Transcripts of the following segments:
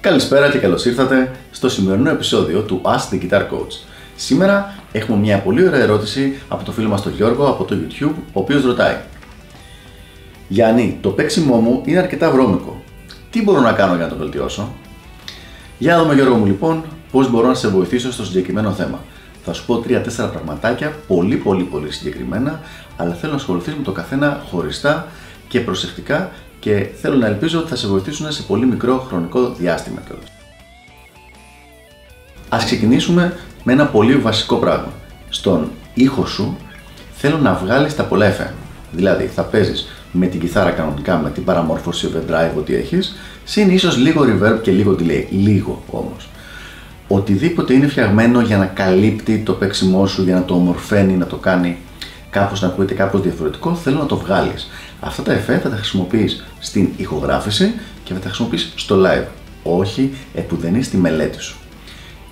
Καλησπέρα και καλώς ήρθατε στο σημερινό επεισόδιο του Ask the Guitar Coach. Σήμερα έχουμε μια πολύ ωραία ερώτηση από το φίλο μας τον Γιώργο από το YouTube, ο οποίος ρωτάει Γιάννη, το παίξιμό μου είναι αρκετά βρώμικο. Τι μπορώ να κάνω για να το βελτιώσω; Για να δούμε Γιώργο μου λοιπόν πώς μπορώ να σε βοηθήσω στο συγκεκριμένο θέμα. Θα σου πω 3-4 πραγματάκια, πολύ πολύ πολύ συγκεκριμένα, αλλά θέλω να ασχοληθείς με το καθένα χωριστά και προσεκτικά και θέλω να ελπίζω ότι θα σε βοηθήσουν σε πολύ μικρό χρονικό διάστημα κιόλας. Ας ξεκινήσουμε με ένα πολύ βασικό πράγμα. Στον ήχο σου θέλω να βγάλεις τα πολλά FM. Δηλαδή θα παίζεις με την κιθάρα κανονικά, με την παραμόρφωση overdrive ό,τι έχεις, συν ίσως λίγο reverb και λίγο delay, λίγο όμως. Οτιδήποτε είναι φτιαγμένο για να καλύπτει το παίξιμό σου, για να το ομορφαίνει, να το κάνει κάπως να ακούγεται κάπως διαφορετικό, θέλω να το βγάλεις. Αυτά τα εφέ θα τα χρησιμοποιείς στην ηχογράφηση και θα τα χρησιμοποιείς στο live, όχι επουδενής στη μελέτη σου.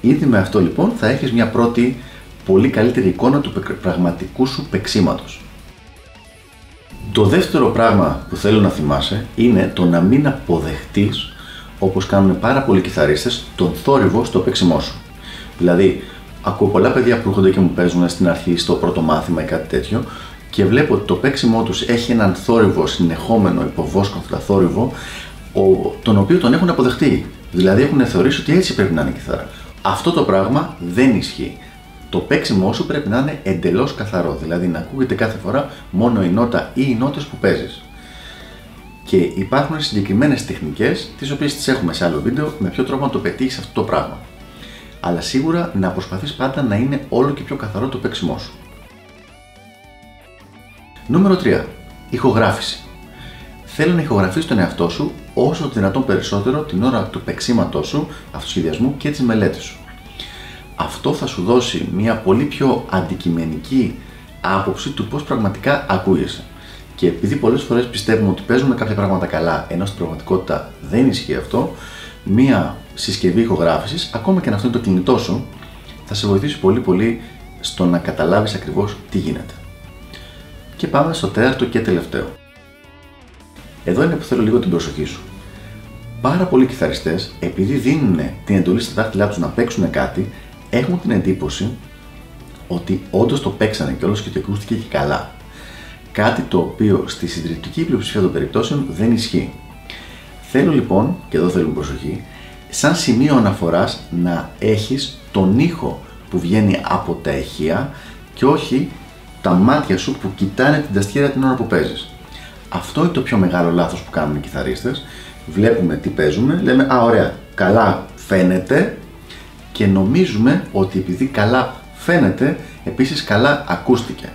Ήδη με αυτό λοιπόν θα έχεις μια πρώτη πολύ καλύτερη εικόνα του πραγματικού σου παίξήματος. Το δεύτερο πράγμα που θέλω να θυμάσαι είναι το να μην αποδεχτείς όπως κάνουν πάρα πολλοί κιθαρίστες τον θόρυβο στο παίξιμό σου. Δηλαδή, ακούω πολλά παιδιά που έρχονται και μου παίζουν στην αρχή στο πρώτο μάθημα ή κάτι τέτοιο και βλέπω ότι το παίξιμό τους έχει έναν θόρυβο συνεχόμενο υποβόσκοντα θόρυβο τον οποίο τον έχουν αποδεχτεί. Δηλαδή έχουν θεωρήσει ότι έτσι πρέπει να είναι η κιθάρα. Αυτό το πράγμα δεν ισχύει. Το παίξιμό σου πρέπει να είναι εντελώς καθαρό, δηλαδή να ακούγεται κάθε φορά μόνο η νότα ή οι νότες που παίζεις. Και υπάρχουν συγκεκριμένες τεχνικές, τις οποίες τις έχουμε σε άλλο βίντεο, με ποιο τρόπο να το πετύχεις αυτό το πράγμα. Αλλά σίγουρα να προσπαθείς πάντα να είναι όλο και πιο καθαρό το παίξιμό σου. Νούμερο 3. Ηχογράφηση. Θέλω να ηχογραφήσει τον εαυτό σου όσο το δυνατόν περισσότερο την ώρα του παίξήματό σου, αυτοσχεδιασμού και της μελέτης σου. Αυτό θα σου δώσει μια πολύ πιο αντικειμενική άποψη του πώς πραγματικά ακούγεσαι. Και επειδή πολλές φορές πιστεύουμε ότι παίζουμε κάποια πράγματα καλά, ενώ στην πραγματικότητα δεν ισχύει αυτό, μία συσκευή ηχογράφησης, ακόμα και αν αυτό είναι το κινητό σου, θα σε βοηθήσει πολύ πολύ στο να καταλάβεις ακριβώς τι γίνεται. Και πάμε στο τέταρτο και τελευταίο. Εδώ είναι που θέλω λίγο την προσοχή σου. Πάρα πολλοί κιθαριστές, επειδή δίνουν την εντολή στα δάχτυλά τους να παίξουν κάτι, έχουν την εντύπωση ότι όντως το παίξανε και όλο και το ακούστηκε και καλά. Κάτι το οποίο στη συντριπτική πλειοψηφία των περιπτώσεων δεν ισχύει. Θέλω λοιπόν, και εδώ θέλουμε προσοχή, σαν σημείο αναφοράς να έχεις τον ήχο που βγαίνει από τα ηχεία και όχι τα μάτια σου που κοιτάνε την ταστιέρα την ώρα που παίζεις. Αυτό είναι το πιο μεγάλο λάθος που κάνουν οι κιθαρίστες. Βλέπουμε τι παίζουμε, λέμε «Α, ωραία, καλά φαίνεται» και νομίζουμε ότι επειδή καλά φαίνεται, επίσης καλά ακούστηκε.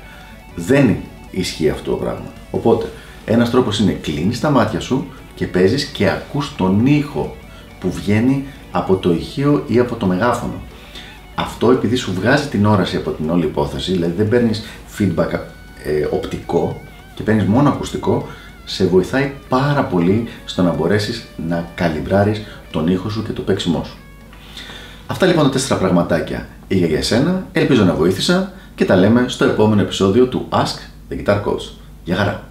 Δεν ισχύει αυτό το πράγμα. Οπότε, ένας τρόπος είναι κλείνεις τα μάτια σου και παίζεις και ακούς τον ήχο που βγαίνει από το ηχείο ή από το μεγάφωνο. Αυτό επειδή σου βγάζει την όραση από την όλη υπόθεση, δηλαδή δεν παίρνεις feedback ε, οπτικό και παίρνεις μόνο ακουστικό, σε βοηθάει πάρα πολύ στο να μπορέσεις να καλυμπράρεις τον ήχο σου και το παίξιμό σου. Αυτά λοιπόν τα τέσσερα πραγματάκια για για εσένα, ελπίζω να βοήθησα και τα λέμε στο επόμενο επεισόδιο του Ask the Guitar Coach. Γεια χαρά!